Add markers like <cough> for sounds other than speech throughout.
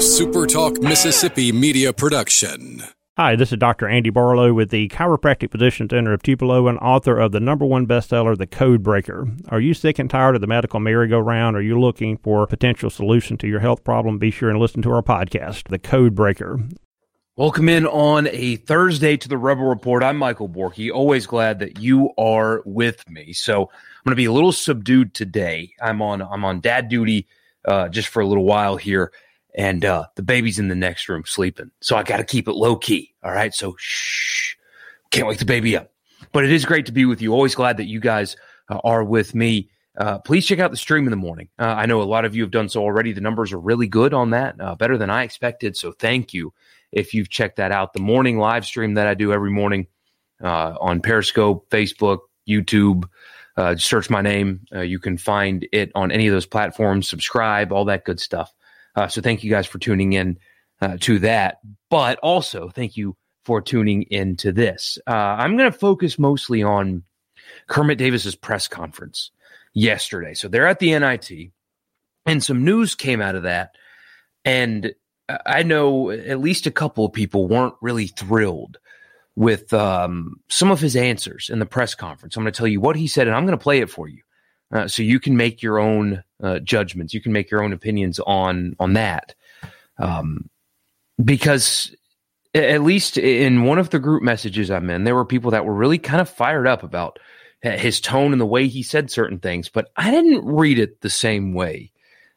SuperTalk Mississippi media production. Hi, this is Dr. Andy Barlow with the Chiropractic Physician Center of Tupelo and author of the number one bestseller, The Code Breaker. Are you sick and tired of the medical merry-go-round? Are you looking for a potential solution to your health problem? Be sure and listen to our podcast, The Code Breaker. Welcome in on a Thursday to the Rebel Report. I'm Michael Borky. Always glad that you are with me. So I'm going to be a little subdued today. I'm on I'm on dad duty uh, just for a little while here and uh, the baby's in the next room sleeping. So I got to keep it low key. All right. So shh, can't wake the baby up. But it is great to be with you. Always glad that you guys uh, are with me. Uh, please check out the stream in the morning. Uh, I know a lot of you have done so already. The numbers are really good on that, uh, better than I expected. So thank you if you've checked that out. The morning live stream that I do every morning uh, on Periscope, Facebook, YouTube. search my name. you can find it on any of those platforms. Subscribe, all that good stuff. Uh, so thank you guys for tuning in uh, to that. But also thank you for tuning in to this. Uh, I'm going to focus mostly on Kermit Davis's press conference yesterday. So they're at the NIT, and some news came out of that. And I know at least a couple of people weren't really thrilled with um, some of his answers in the press conference. I'm going to tell you what he said, and I'm going to play it for you. Uh, so you can make your own uh, judgments. You can make your own opinions on on that, um, because at least in one of the group messages I'm in, there were people that were really kind of fired up about his tone and the way he said certain things. But I didn't read it the same way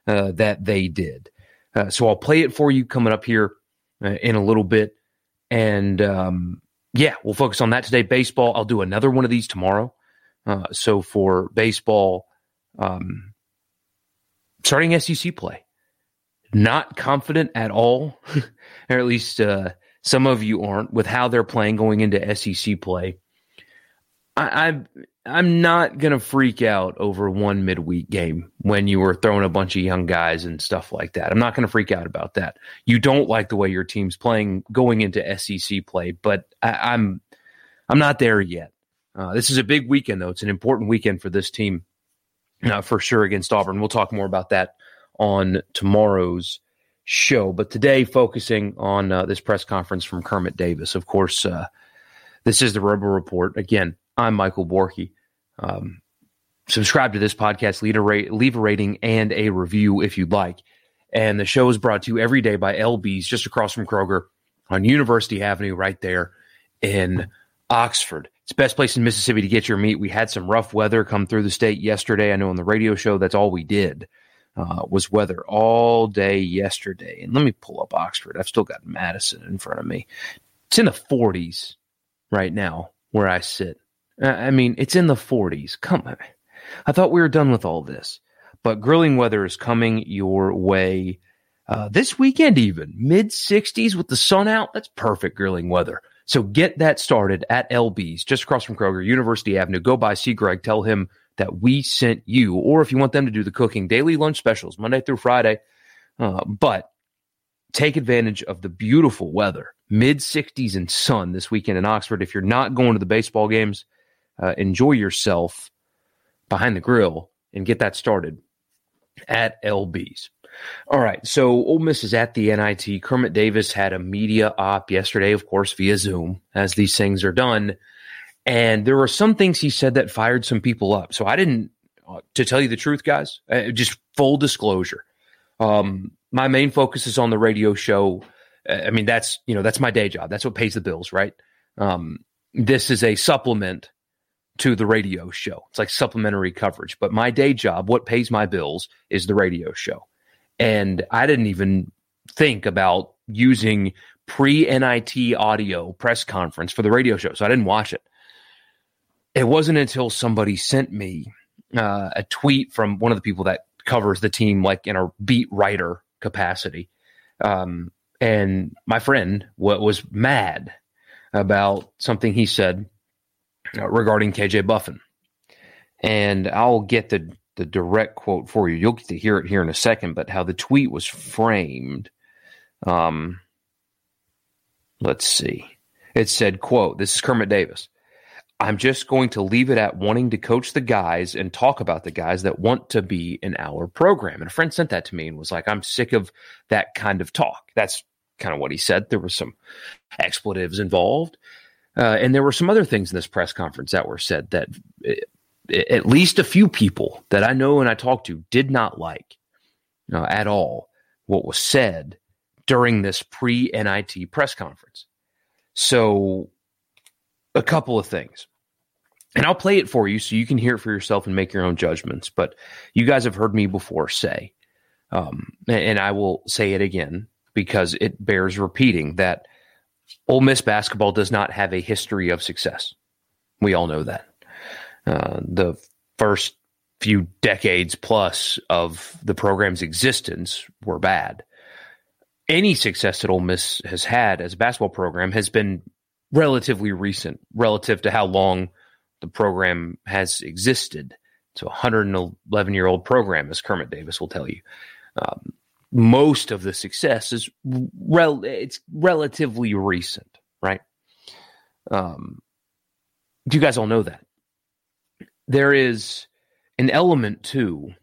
uh, that they did. Uh, so I'll play it for you coming up here uh, in a little bit, and um, yeah, we'll focus on that today. Baseball. I'll do another one of these tomorrow. Uh, so for baseball, um, starting SEC play, not confident at all, <laughs> or at least uh, some of you aren't with how they're playing going into SEC play. I, I'm I'm not gonna freak out over one midweek game when you were throwing a bunch of young guys and stuff like that. I'm not gonna freak out about that. You don't like the way your team's playing going into SEC play, but I, I'm I'm not there yet. Uh, this is a big weekend, though. It's an important weekend for this team, uh, for sure, against Auburn. We'll talk more about that on tomorrow's show. But today, focusing on uh, this press conference from Kermit Davis. Of course, uh, this is the Rebel Report. Again, I'm Michael Borky. Um, subscribe to this podcast, leave a, rate, leave a rating and a review if you'd like. And the show is brought to you every day by LB's just across from Kroger on University Avenue, right there in Oxford. It's the best place in Mississippi to get your meat. We had some rough weather come through the state yesterday. I know on the radio show that's all we did uh, was weather all day yesterday. And let me pull up Oxford. I've still got Madison in front of me. It's in the 40s right now where I sit. I mean, it's in the 40s. Come on. I thought we were done with all this, but grilling weather is coming your way uh, this weekend, even mid 60s with the sun out. That's perfect grilling weather. So get that started at LB's just across from Kroger, University Avenue. Go by, see Greg, tell him that we sent you. Or if you want them to do the cooking, daily lunch specials, Monday through Friday. Uh, but take advantage of the beautiful weather, mid 60s and sun this weekend in Oxford. If you're not going to the baseball games, uh, enjoy yourself behind the grill and get that started at LB's. All right. So Ole Miss is at the NIT. Kermit Davis had a media op yesterday, of course, via Zoom, as these things are done. And there were some things he said that fired some people up. So I didn't, uh, to tell you the truth, guys, uh, just full disclosure. Um, my main focus is on the radio show. Uh, I mean, that's, you know, that's my day job. That's what pays the bills, right? Um, this is a supplement to the radio show. It's like supplementary coverage. But my day job, what pays my bills, is the radio show. And I didn't even think about using pre NIT audio press conference for the radio show. So I didn't watch it. It wasn't until somebody sent me uh, a tweet from one of the people that covers the team, like in a beat writer capacity. Um, and my friend what was mad about something he said uh, regarding KJ Buffen. And I'll get the the direct quote for you. You'll get to hear it here in a second, but how the tweet was framed. Um, let's see. It said, quote, this is Kermit Davis. I'm just going to leave it at wanting to coach the guys and talk about the guys that want to be in our program. And a friend sent that to me and was like, I'm sick of that kind of talk. That's kind of what he said. There were some expletives involved. Uh, and there were some other things in this press conference that were said that eh, at least a few people that I know and I talked to did not like uh, at all what was said during this pre NIT press conference. So, a couple of things. And I'll play it for you so you can hear it for yourself and make your own judgments. But you guys have heard me before say, um, and I will say it again because it bears repeating that Ole Miss basketball does not have a history of success. We all know that. Uh, the first few decades plus of the program's existence were bad. Any success that Ole Miss has had as a basketball program has been relatively recent relative to how long the program has existed. It's a 111 year old program, as Kermit Davis will tell you. Um, most of the success is rel- it's relatively recent, right? Um, you guys all know that. There is an element to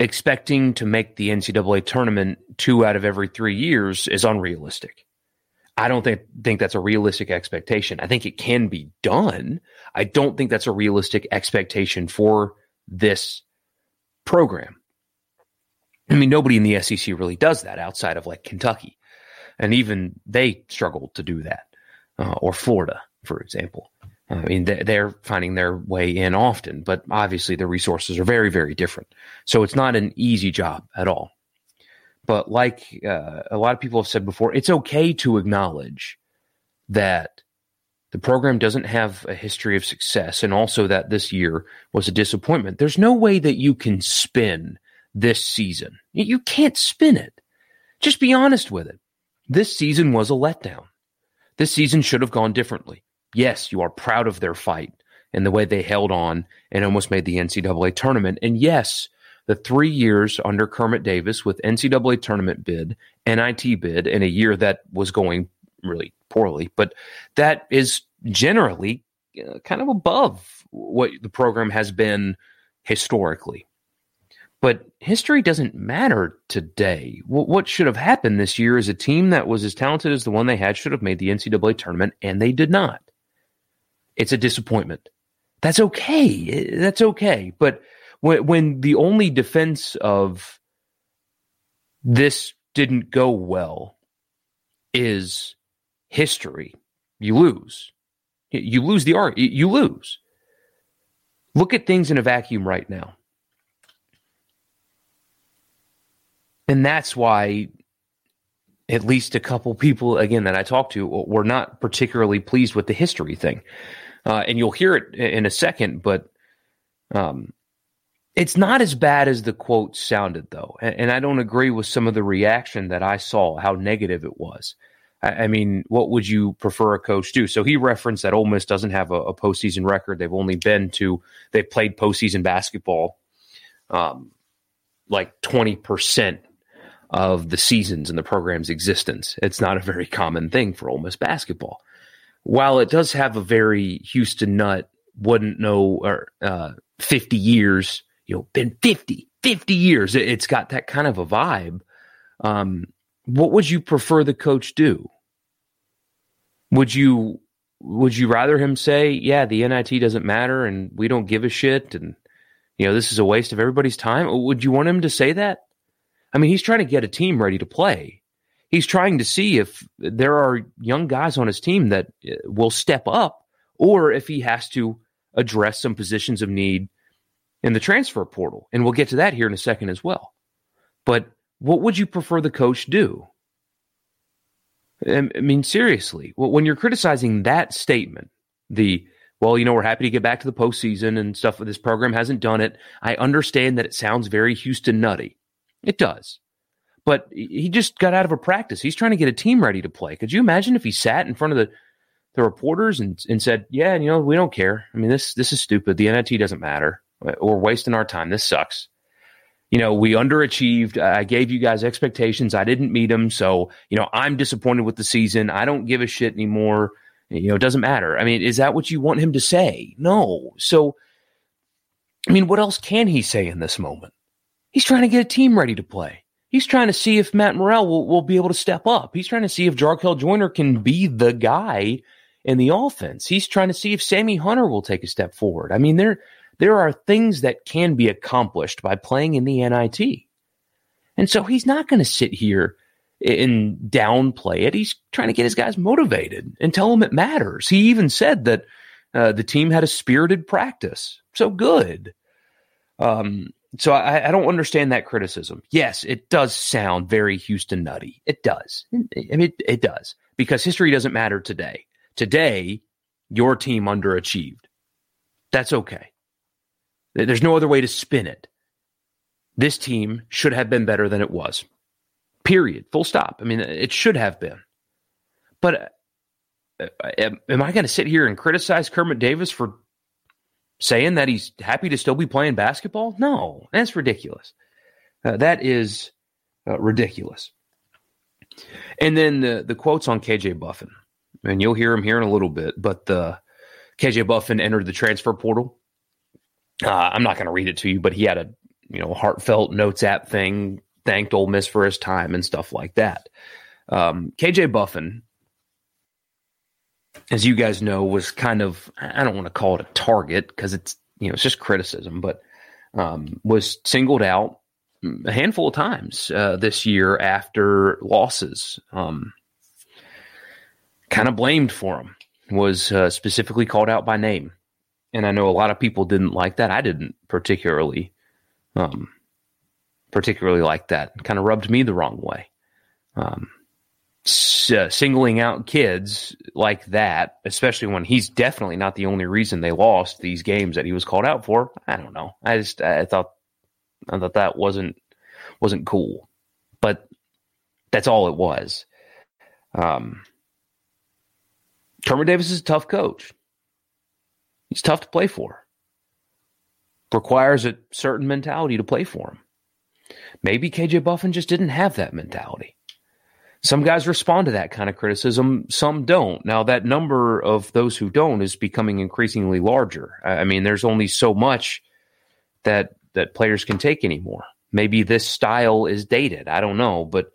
expecting to make the NCAA tournament two out of every three years is unrealistic. I don't think think that's a realistic expectation. I think it can be done. I don't think that's a realistic expectation for this program. I mean, nobody in the SEC really does that outside of like Kentucky, and even they struggle to do that, uh, or Florida, for example. I mean, they're finding their way in often, but obviously the resources are very, very different. So it's not an easy job at all. But like uh, a lot of people have said before, it's okay to acknowledge that the program doesn't have a history of success and also that this year was a disappointment. There's no way that you can spin this season. You can't spin it. Just be honest with it. This season was a letdown. This season should have gone differently. Yes, you are proud of their fight and the way they held on and almost made the NCAA tournament. And yes, the three years under Kermit Davis with NCAA tournament bid, NIT bid, in a year that was going really poorly, but that is generally uh, kind of above what the program has been historically. But history doesn't matter today. What should have happened this year is a team that was as talented as the one they had should have made the NCAA tournament, and they did not. It's a disappointment. That's okay. That's okay. But when, when the only defense of this didn't go well is history, you lose. You lose the art. You lose. Look at things in a vacuum right now. And that's why at least a couple people, again, that I talked to were not particularly pleased with the history thing. Uh, and you'll hear it in a second, but um, it's not as bad as the quote sounded, though. And, and, I don't agree with some of the reaction that I saw, how negative it was. I, I, mean, what would you prefer a coach do? So he referenced that Ole Miss doesn't have a, a postseason record. They've only been to, they've played postseason basketball um, like 20% of the seasons in the program's existence. It's not a very common thing for Ole Miss basketball. While it does have a very Houston Nutt, wouldn't know, or uh, 50 years, you know, been 50, 50 years. It's got that kind of a vibe. Um, what would you prefer the coach do? Would you would you rather him say, "Yeah, the NIT doesn't matter and we don't give a shit and you know, this is a waste of everybody's time?" would you want him to say that? I mean, he's trying to get a team ready to play. He's trying to see if there are young guys on his team that uh, will step up or if he has to address some positions of need in the transfer portal. And we'll get to that here in a second as well. But what would you prefer the coach do? I mean, seriously, when you're criticizing that statement, the well, you know, we're happy to get back to the postseason and stuff. This program hasn't done it. I understand that it sounds very Houston nutty. It does. But he just got out of a practice. He's trying to get a team ready to play. Could you imagine if he sat in front of the, the reporters and, and said, Yeah, you know, we don't care. I mean, this this is stupid. The NIT doesn't matter. We're wasting our time. This sucks. You know, we underachieved. I gave you guys expectations. I didn't meet them. So, you know, I'm disappointed with the season. I don't give a shit anymore. You know, it doesn't matter. I mean, is that what you want him to say? No. So, I mean, what else can he say in this moment? He's trying to get a team ready to play. He's trying to see if Matt Murrell will, will be able to step up. He's trying to see if Jarkel Joiner can be the guy in the offense. He's trying to see if Sammy Hunter will take a step forward. I mean, there there are things that can be accomplished by playing in the NIT. And so he's not going to sit here and downplay it. He's trying to get his guys motivated and tell them it matters. He even said that uh, the team had a spirited practice. So good. Um, so I, I, don't understand that criticism. Yes, it does sound very Houston nutty. It does. I mean, it, it does because history doesn't matter today. Today, your team underachieved. That's okay. There's no other way to spin it. This team should have been better than it was. Period. Full stop. I mean, it should have been. But uh, am, am I going to sit here and criticize Kermit Davis for saying that he's happy to still be playing basketball? No, that's ridiculous. Uh, that is uh, ridiculous. And then the the quotes on KJ Buffen, and you'll hear him here in a little bit. But the KJ Buffen entered the transfer portal. Uh, I'm not going to read it to you, but he had a you know heartfelt notes app thing, thanked Ole Miss for his time and stuff like that. Um, KJ Buffen as you guys know, was kind of I don't want to call it a target because it's you know it's just criticism, but um, was singled out a handful of times uh, this year after losses. Um, kind of blamed for him. Was uh, specifically called out by name, and I know a lot of people didn't like that. I didn't particularly, um, particularly like that. Kind of rubbed me the wrong way. Um, uh, singling out kids like that, especially when he's definitely not the only reason they lost these games that he was called out for. I don't know. I just I thought I thought that wasn't wasn't cool, but that's all it was. Um, Kermit Davis is a tough coach. He's tough to play for. Requires a certain mentality to play for him. Maybe KJ Buffen just didn't have that mentality. Some guys respond to that kind of criticism, some don't. Now, that number of those who don't is becoming increasingly larger. I mean, there's only so much that that players can take anymore. Maybe this style is dated. I don't know, but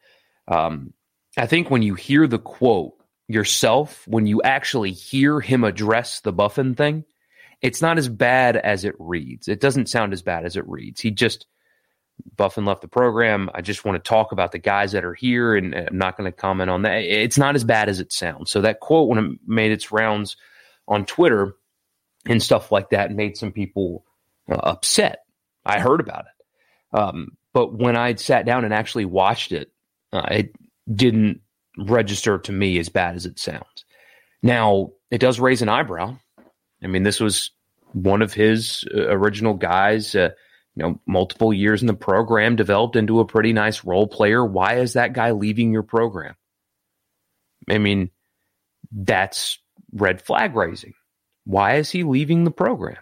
um, I think when you hear the quote yourself, when you actually hear him address the Buffen thing, it's not as bad as it reads. It doesn't sound as bad as it reads. He just Buffen left the program. I just want to talk about the guys that are here, and I'm not going to comment on that. It's not as bad as it sounds. So that quote, when it made its rounds on Twitter and stuff like that, made some people uh, upset. I heard about it, um, but when I sat down and actually watched it, uh, it didn't register to me as bad as it sounds. Now it does raise an eyebrow. I mean, this was one of his uh, original guys. You know, multiple years in the program, developed into a pretty nice role player. Why is that guy leaving your program? I mean, that's red flag raising. Why is he leaving the program?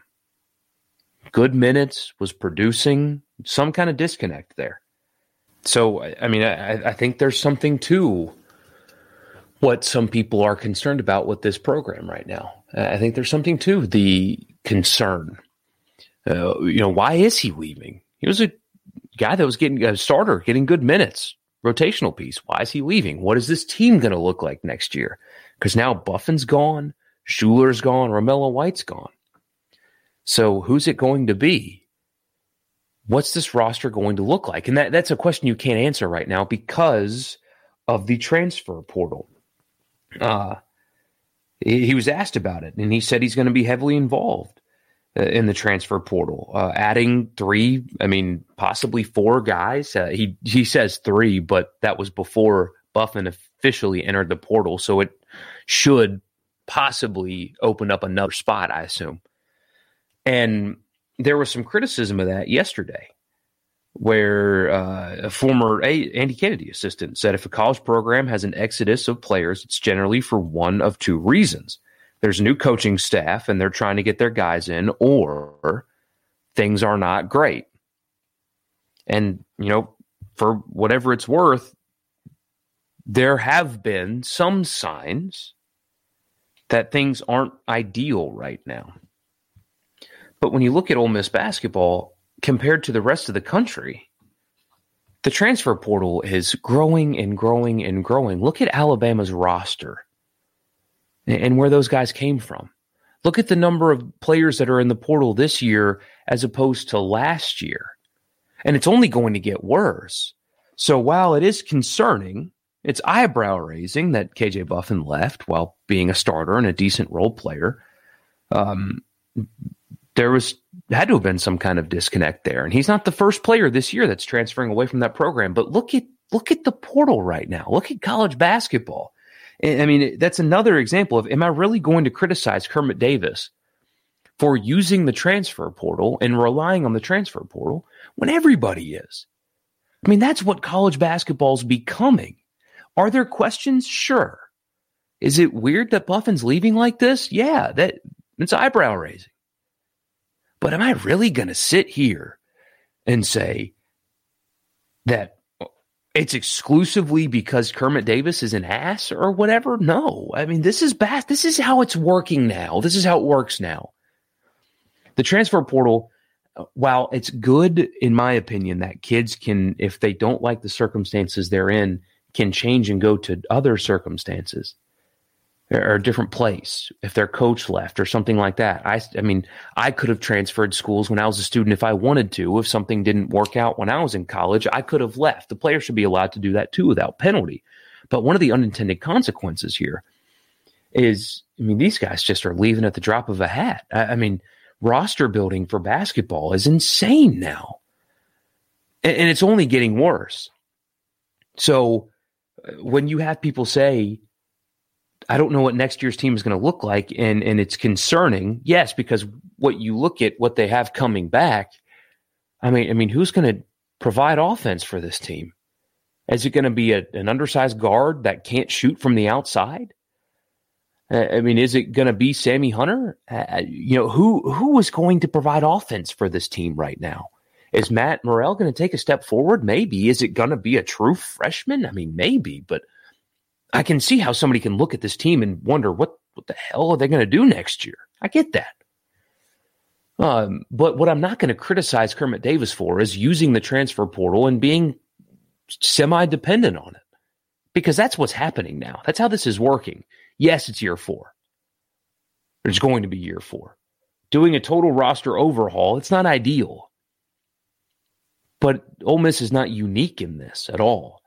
Good minutes, was producing, some kind of disconnect there. So, I mean, I, I think there's something to what some people are concerned about with this program right now. I think there's something to the concern uh, you know, why is he leaving? He was a guy that was getting a starter, getting good minutes, rotational piece. Why is he leaving? What is this team going to look like next year? Because now Buffen's gone, Shuler's gone, Romello White's gone. So who's it going to be? What's this roster going to look like? And that, that's a question you can't answer right now because of the transfer portal. Uh, he, he was asked about it, and he said he's going to be heavily involved. Uh, in the transfer portal, uh, adding three, I mean, possibly four guys. Uh, he he says three, but that was before Buffen officially entered the portal, so it should possibly open up another spot, I assume. And there was some criticism of that yesterday, where uh, a former Andy Kennedy assistant said if a college program has an exodus of players, it's generally for one of two reasons there's new coaching staff and they're trying to get their guys in, or things are not great. And, you know, for whatever it's worth, there have been some signs that things aren't ideal right now. But when you look at Ole Miss basketball compared to the rest of the country, the transfer portal is growing and growing and growing. Look at Alabama's roster and where those guys came from. Look at the number of players that are in the portal this year as opposed to last year. And it's only going to get worse. So while it is concerning, it's eyebrow raising that KJ Buffen left while being a starter and a decent role player. Um, there was had to have been some kind of disconnect there, and he's not the first player this year that's transferring away from that program. But look at look at the portal right now. Look at college basketball. I mean, that's another example of am I really going to criticize Kermit Davis for using the transfer portal and relying on the transfer portal when everybody is? I mean, that's what college basketball is becoming. Are there questions? Sure. Is it weird that Buffen's leaving like this? Yeah, that it's eyebrow raising. But am I really going to sit here and say that it's exclusively because Kermit Davis is an ass or whatever? No. I mean, this is bad. This is how it's working now. This is how it works now. The transfer portal, uh, while it's good, in my opinion, that kids can, if they don't like the circumstances they're in, can change and go to other circumstances or a different place if their coach left or something like that. I, I mean, I could have transferred schools when I was a student if I wanted to. If something didn't work out when I was in college, I could have left. The player should be allowed to do that too without penalty. But one of the unintended consequences here is, I mean, these guys just are leaving at the drop of a hat. I, I mean, roster building for basketball is insane now. And, and it's only getting worse. So uh, when you have people say, I don't know what next year's team is going to look like, and and it's concerning. Yes, because what you look at what they have coming back. I mean, I mean, who's going to provide offense for this team? Is it going to be a, an undersized guard that can't shoot from the outside? I mean, is it going to be Sammy Hunter? Uh, you know, who who is going to provide offense for this team right now? Is Matt Murrell going to take a step forward? Maybe. Is it going to be a true freshman? I mean, maybe, but I can see how somebody can look at this team and wonder what what the hell are they going to do next year. I get that. Um, but what I'm not going to criticize Kermit Davis for is using the transfer portal and being semi dependent on it because that's what's happening now. That's how this is working. Yes, it's year four. It's going to be year four. Doing a total roster overhaul, it's not ideal. But Ole Miss is not unique in this at all.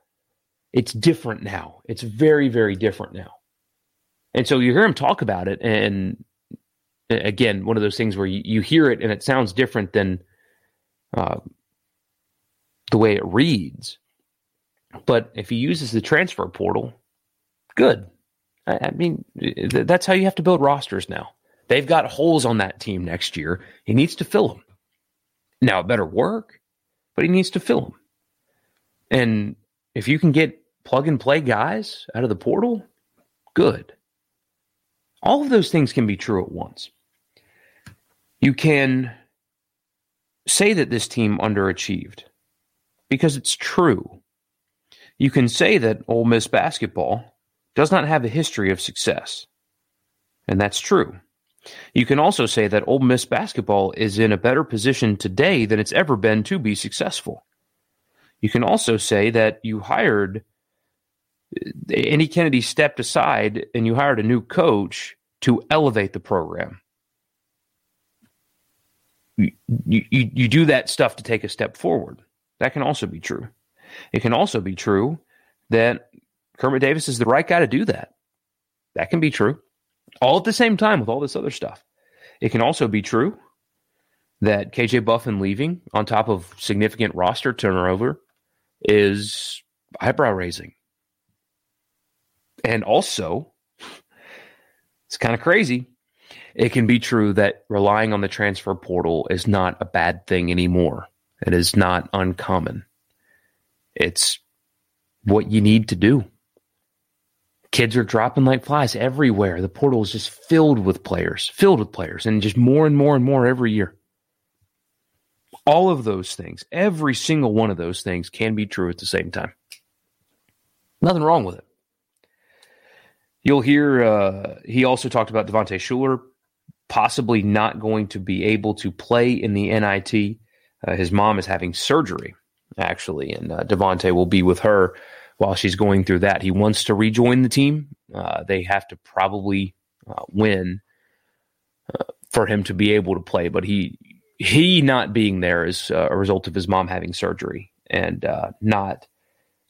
It's different now. It's very, very different now. And so you hear him talk about it, and again, one of those things where you, you hear it and it sounds different than uh, the way it reads. But if he uses the transfer portal, good. I, I mean, that's how you have to build rosters now. They've got holes on that team next year. He needs to fill them. Now, it better work, but he needs to fill them. And if you can get plug and play guys out of the portal, good. All of those things can be true at once. You can say that this team underachieved because it's true. You can say that Ole Miss basketball does not have a history of success, and that's true. You can also say that Ole Miss basketball is in a better position today than it's ever been to be successful. You can also say that you hired Andy Kennedy stepped aside and you hired a new coach to elevate the program. You, you, you do that stuff to take a step forward. That can also be true. It can also be true that Kermit Davis is the right guy to do that. That can be true. All at the same time with all this other stuff. It can also be true that KJ Buffen leaving on top of significant roster turnover is eyebrow raising. And also, it's kind of crazy. It can be true that relying on the transfer portal is not a bad thing anymore. It is not uncommon. It's what you need to do. Kids are dropping like flies everywhere. The portal is just filled with players, filled with players, and just more and more and more every year. All of those things, every single one of those things can be true at the same time. Nothing wrong with it. You'll hear uh, he also talked about Devontae Shuler possibly not going to be able to play in the NIT. Uh, his mom is having surgery, actually, and uh, Devontae will be with her while she's going through that. He wants to rejoin the team. Uh, they have to probably uh, win uh, for him to be able to play, but he he not being there is uh, a result of his mom having surgery and not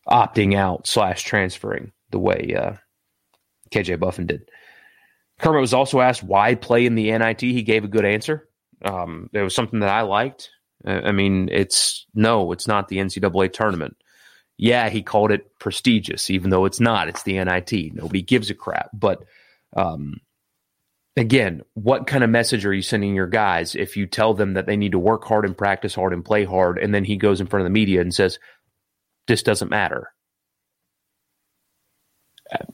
opting out slash transferring the way KJ Buffen did. Kermit was also asked why play in the NIT. He gave a good answer. Um, it was something that I liked. I mean, it's no, it's not the NCAA tournament. Yeah, he called it prestigious, even though it's not. It's the NIT. Nobody gives a crap. But um, again, what kind of message are you sending your guys if you tell them that they need to work hard and practice hard and play hard, and then he goes in front of the media and says, "This doesn't matter."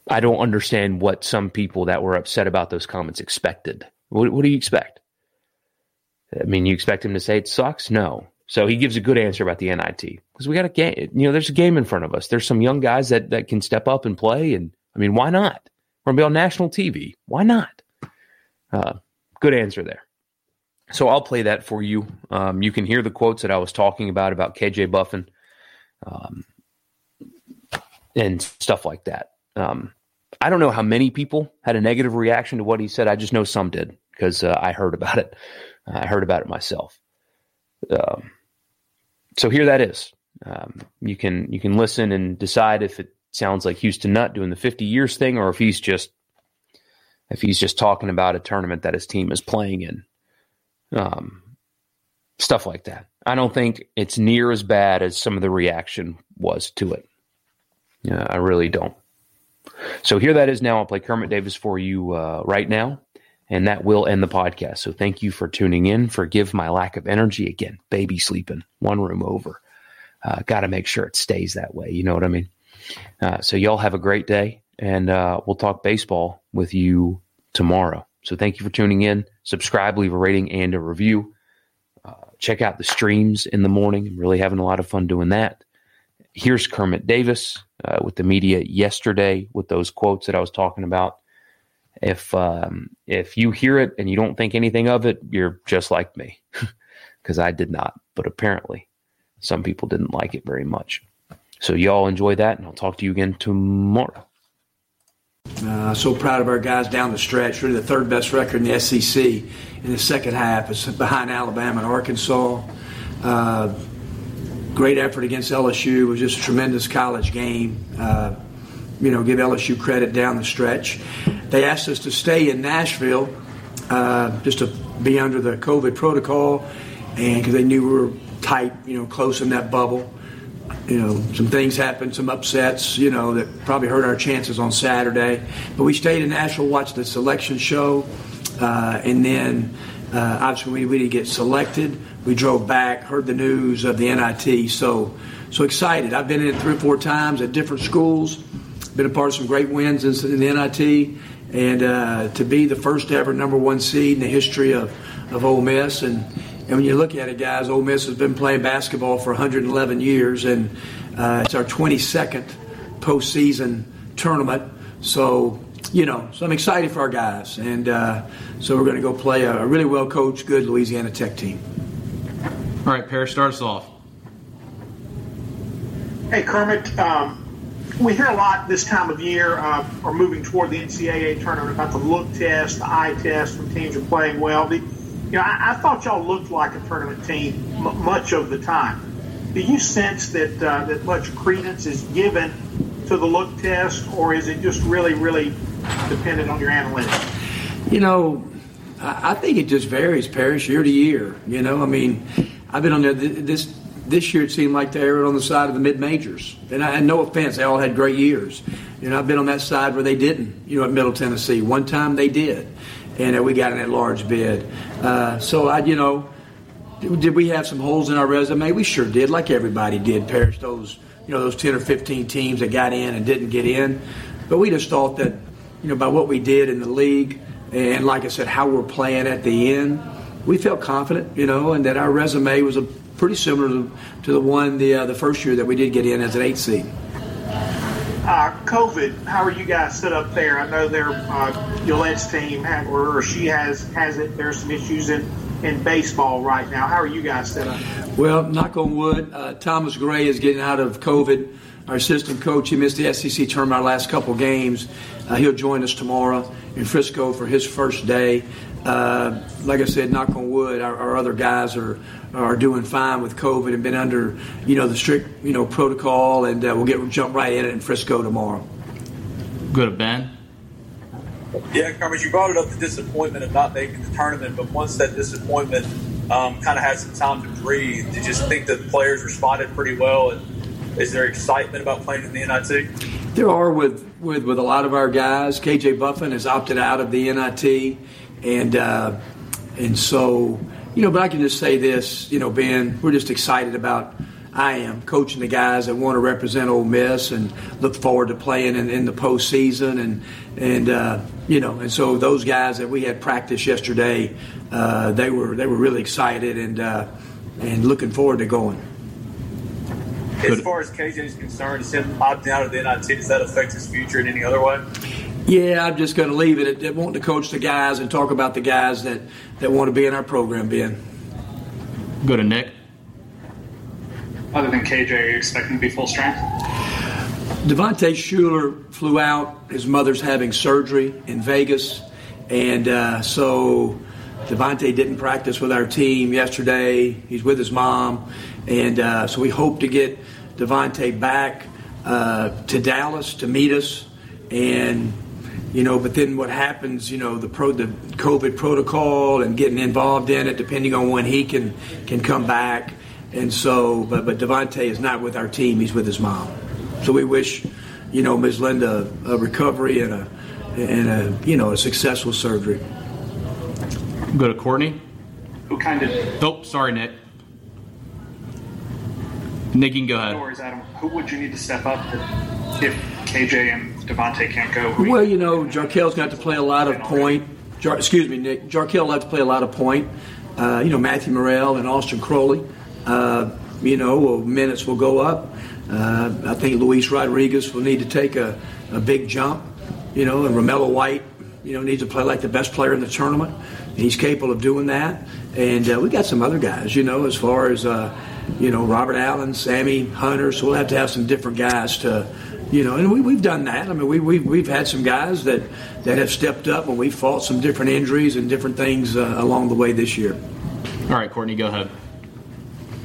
I don't understand what some people that were upset about those comments expected. What, what do you expect? I mean, you expect him to say it sucks? No. So he gives a good answer about the NIT because we got a game. You know, there's a game in front of us. There's some young guys that that can step up and play, and I mean, why not? We're gonna be on national TV. Why not? Uh, good answer there. So I'll play that for you. Um, you can hear the quotes that I was talking about about KJ Buffen um, and stuff like that. Um, I don't know how many people had a negative reaction to what he said. I just know some did because uh, I heard about it. I heard about it myself. Um, so here that is. Um, you can you can listen and decide if it sounds like Houston Nutt doing the 50 years thing or if he's just if he's just talking about a tournament that his team is playing in. Um, stuff like that. I don't think it's near as bad as some of the reaction was to it. Yeah, I really don't. So here that is now. I'll play Kermit Davis for you uh, right now, and that will end the podcast. So thank you for tuning in. Forgive my lack of energy again. Baby sleeping one room over. Uh, Got to make sure it stays that way. You know what I mean? Uh, so y'all have a great day, and uh, we'll talk baseball with you tomorrow. So thank you for tuning in. Subscribe, leave a rating and a review. Uh, check out the streams in the morning. I'm really having a lot of fun doing that. Here's Kermit Davis uh, with the media yesterday with those quotes that I was talking about. If um, if you hear it and you don't think anything of it, you're just like me, <laughs> because I did not. But apparently, some people didn't like it very much. So y'all enjoy that, and I'll talk to you again tomorrow. Uh, so proud of our guys down the stretch. Really, the third best record in the SEC in the second half. It's behind Alabama and Arkansas. Uh, great effort against LSU. It was just a tremendous college game. Uh, you know, give LSU credit down the stretch. They asked us to stay in Nashville uh, just to be under the COVID protocol, and because they knew we were tight, you know, close in that bubble. You know, some things happened, some upsets, you know, that probably hurt our chances on Saturday. But we stayed in Nashville, watched the selection show, uh, and then uh, obviously we, we didn't get selected we drove back, heard the news of the NIT. So, so excited. I've been in it three or four times at different schools. Been a part of some great wins in, the NIT, and uh, to be the first ever number one seed in the history of of Ole Miss. And and when you look at it, guys, Ole Miss has been playing basketball for 111 years, and uh, it's our 22nd postseason tournament. So you know, so I'm excited for our guys, and uh, so we're going to go play a really well coached, good Louisiana Tech team. All right, Parrish, start us off. Hey, Kermit. Um, we hear a lot this time of year, uh, or moving toward the NCAA tournament, about the look test, the eye test when teams are playing well. The, you know, I, I, thought y'all looked like a tournament team m- much of the time. Do you sense that uh, that much credence is given to the look test, or is it just really, really dependent on your analytics? You know, I think it just varies, Parrish, year to year. You know, I mean, I've been on there this this year. It seemed like they were on the side of the mid majors, and I had no offense. They all had great years. You know, I've been on that side where they didn't. You know, at Middle Tennessee, one time they did, and we got in that large bid. Uh, so I, you know, did we have some holes in our resume? We sure did, like everybody did. Parrish those, you know, those ten or fifteen teams that got in and didn't get in, but we just thought that, you know, by what we did in the league, and like I said, how we're playing at the end we felt confident, you know, and that our resume was a pretty similar to, to the one the uh, the first year that we did get in as an eight seed. Uh, COVID, how are you guys set up there? I know their uh, Yolett's team, have, or she has has it. There's some issues in, in baseball right now. How are you guys set up? Well, knock on wood, uh, Thomas Gray is getting out of COVID. Our assistant coach, he missed the SEC tournament our last couple games. Uh, he'll join us tomorrow in Frisco for his first day. Uh, like I said, knock on wood, our, our, other guys are are doing fine with COVID and been under you know the strict you know protocol, and uh, we'll get jump right in it in Frisco tomorrow. Go to Ben. Yeah, Carmen, you brought it up the disappointment of not making the tournament, but once that disappointment um, kind of had some time to breathe, did you just think that the players responded pretty well? And is there excitement about playing in the NIT? There are with, with, with a lot of our guys. KJ Buffen has opted out of the NIT, and uh, and so you know. But I can just say this, you know, Ben, we're just excited about. I am coaching the guys that want to represent Ole Miss and look forward to playing in, in the postseason and and uh, you know and so those guys that we had practice yesterday, uh, they were they were really excited and uh, and looking forward to going. As far as KJ is concerned, is him opting out of the NIT, does that affect his future in any other way? Yeah, I'm just going to leave it at, at wanting to coach the guys and talk about the guys that, that want to be in our program, Ben. Go to Nick. Other than KJ, are you expecting to be full strength? Devontae Shuler flew out. His mother's having surgery in Vegas. And uh, so Devontae didn't practice with our team yesterday. He's with his mom. And uh, so we hope to get Devontae back uh, to Dallas to meet us. And, you know, but then what happens, you know, the, pro, the COVID protocol and getting involved in it, depending on when he can, can come back. And so, but, but Devontae is not with our team. He's with his mom. So we wish, you know, Ms. Linda a recovery and a, and a, you know, a successful surgery. Go to Courtney. Who kind of? Oh, sorry, Nick. Nick, you can go ahead. No worries, Adam. Who would you need to step up if KJ and Devontae can't go? Well, you know, Jarkel's got to play a lot of point. Jar, excuse me, Nick. Jarkel will have to play a lot of point. Uh, you know, Matthew Murrell and Austin Crowley. Uh, you know, minutes will go up. Uh, I think Luis Rodriguez will need to take a, a big jump. You know, and Romello White, you know, needs to play like the best player in the tournament. He's capable of doing that. And uh, we got some other guys, you know, as far as, uh, you know, Robert Allen, Sammy Hunter. So we'll have to have some different guys to, you know, and we, we've done that. I mean, we, we, we've had some guys that, that have stepped up and we've fought some different injuries and different things uh, along the way this year. All right, Courtney, go ahead.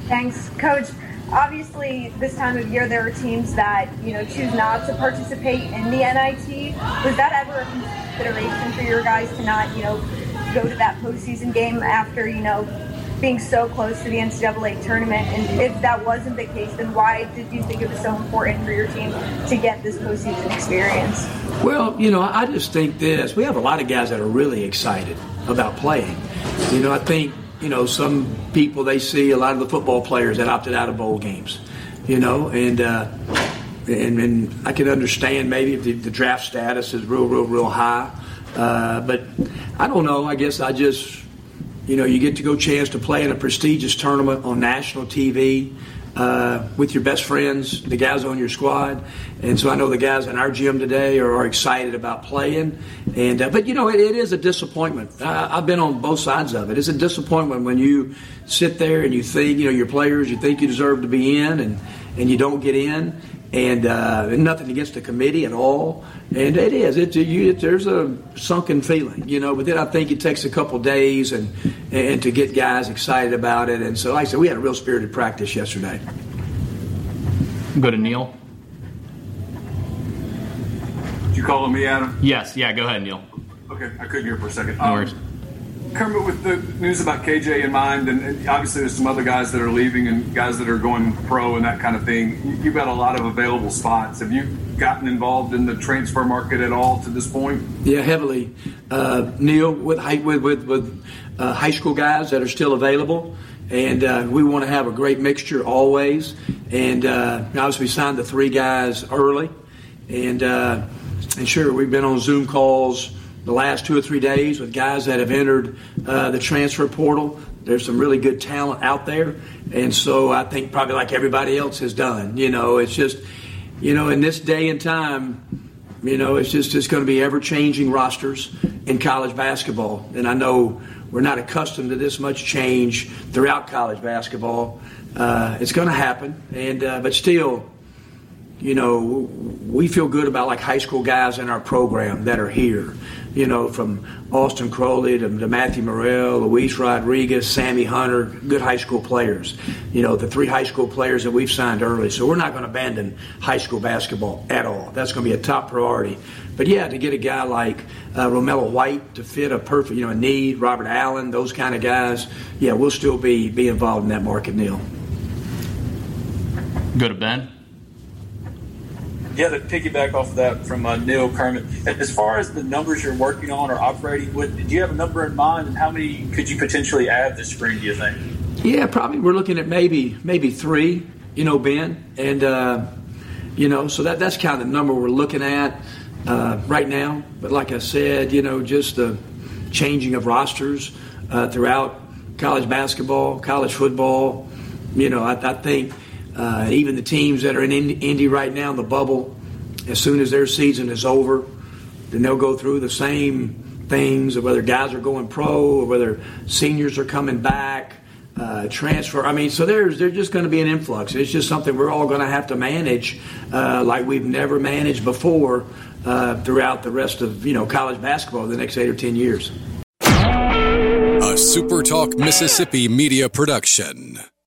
Thanks, Coach. Obviously, this time of year, there are teams that you know choose not to participate in the NIT. Was that ever a consideration for your guys to not, you know, go to that postseason game after you know being so close to the NCAA tournament? And if that wasn't the case, then why did you think it was so important for your team to get this postseason experience? Well, you know, I just think this: we have a lot of guys that are really excited about playing. You know, I think you know, some people they see a lot of the football players that opted out of bowl games, you know, and uh, and, and I can understand maybe if the, the draft status is real, real, real high, uh, but I don't know. I guess I just, you know, you get to go chance to play in a prestigious tournament on national TV uh, with your best friends, the guys on your squad. And so I know the guys in our gym today are, are excited about playing. And uh, but you know, it, it is a disappointment. I, I've been on both sides of it. It's a disappointment when you sit there and you think, you know, your players, you think you deserve to be in, and and you don't get in and uh, nothing against the committee at all. And it is. It, you, it, there's a sunken feeling, you know. But then I think it takes a couple days and and to get guys excited about it. And so, like I said, we had a real spirited practice yesterday. Go to Neil. Did you call on me, Adam? Yes. Yeah. Go ahead, Neil. Okay, I couldn't hear for a second. No Um, worries. Kermit, with the news about KJ in mind, and, obviously there's some other guys that are leaving and guys that are going pro and that kind of thing. You- You've got a lot of available spots. Have you gotten involved in the transfer market at all to this point? Yeah, heavily. Uh, Neil, with high, with with, with uh, high school guys that are still available, and uh, we want to have a great mixture always. And uh, obviously, we signed the three guys early, and uh, and sure, we've been on Zoom calls the last two or three days with guys that have entered uh, the transfer portal. There's some really good talent out there, and so I think probably like everybody else has done. You know, it's just you know, in this day and time, you know, it's just it's going to be ever changing rosters in college basketball, and I know we're not accustomed to this much change throughout college basketball. Uh, it's going to happen, and uh, but still, you know, we feel good about like high school guys in our program that are here. You know, from Austin Crowley to, to Matthew Murrell, Luis Rodriguez, Sammy Hunter, good high school players. You know, the three high school players that we've signed early. So we're not going to abandon high school basketball at all. That's going to be a top priority. But yeah, to get a guy like uh, Romello White to fit a perfect, you know, a need, Robert Allen, those kind of guys, yeah, we'll still be be involved in that market, Neil. Go to Ben. Yeah, to piggyback off of that from uh, Neil Kermit, as far as the numbers you're working on or operating with, do you have a number in mind, and how many could you potentially add this spring? Do you think? Yeah, probably we're looking at maybe maybe three. You know, Ben, and uh, you know, so that that's kind of the number we're looking at uh, right now. But like I said, you know, just the changing of rosters uh, throughout college basketball, college football. You know, I, I think uh, even the teams that are in Indy right now in the bubble, as soon as their season is over, then they'll go through the same things of whether guys are going pro or whether seniors are coming back, uh, transfer. I mean, so there's there's just going to be an influx. It's just something we're all going to have to manage uh, like we've never managed before uh, throughout the rest of you know college basketball the next eight or ten years. A SuperTalk Mississippi media production.